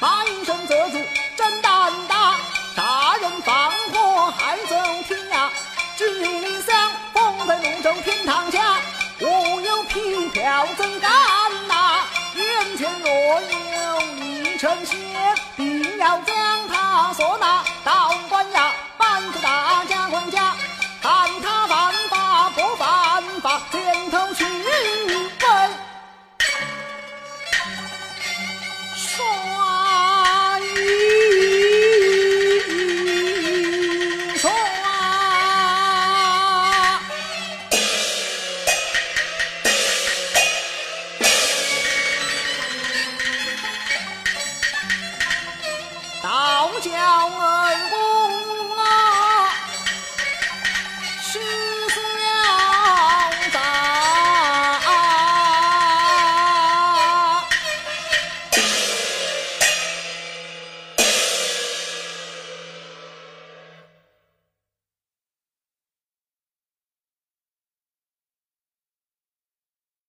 骂一声这主真胆大，杀人放火害走天涯。只想封在泸州天堂下，我有皮票怎敢拿？眼前若有一城血，叫我、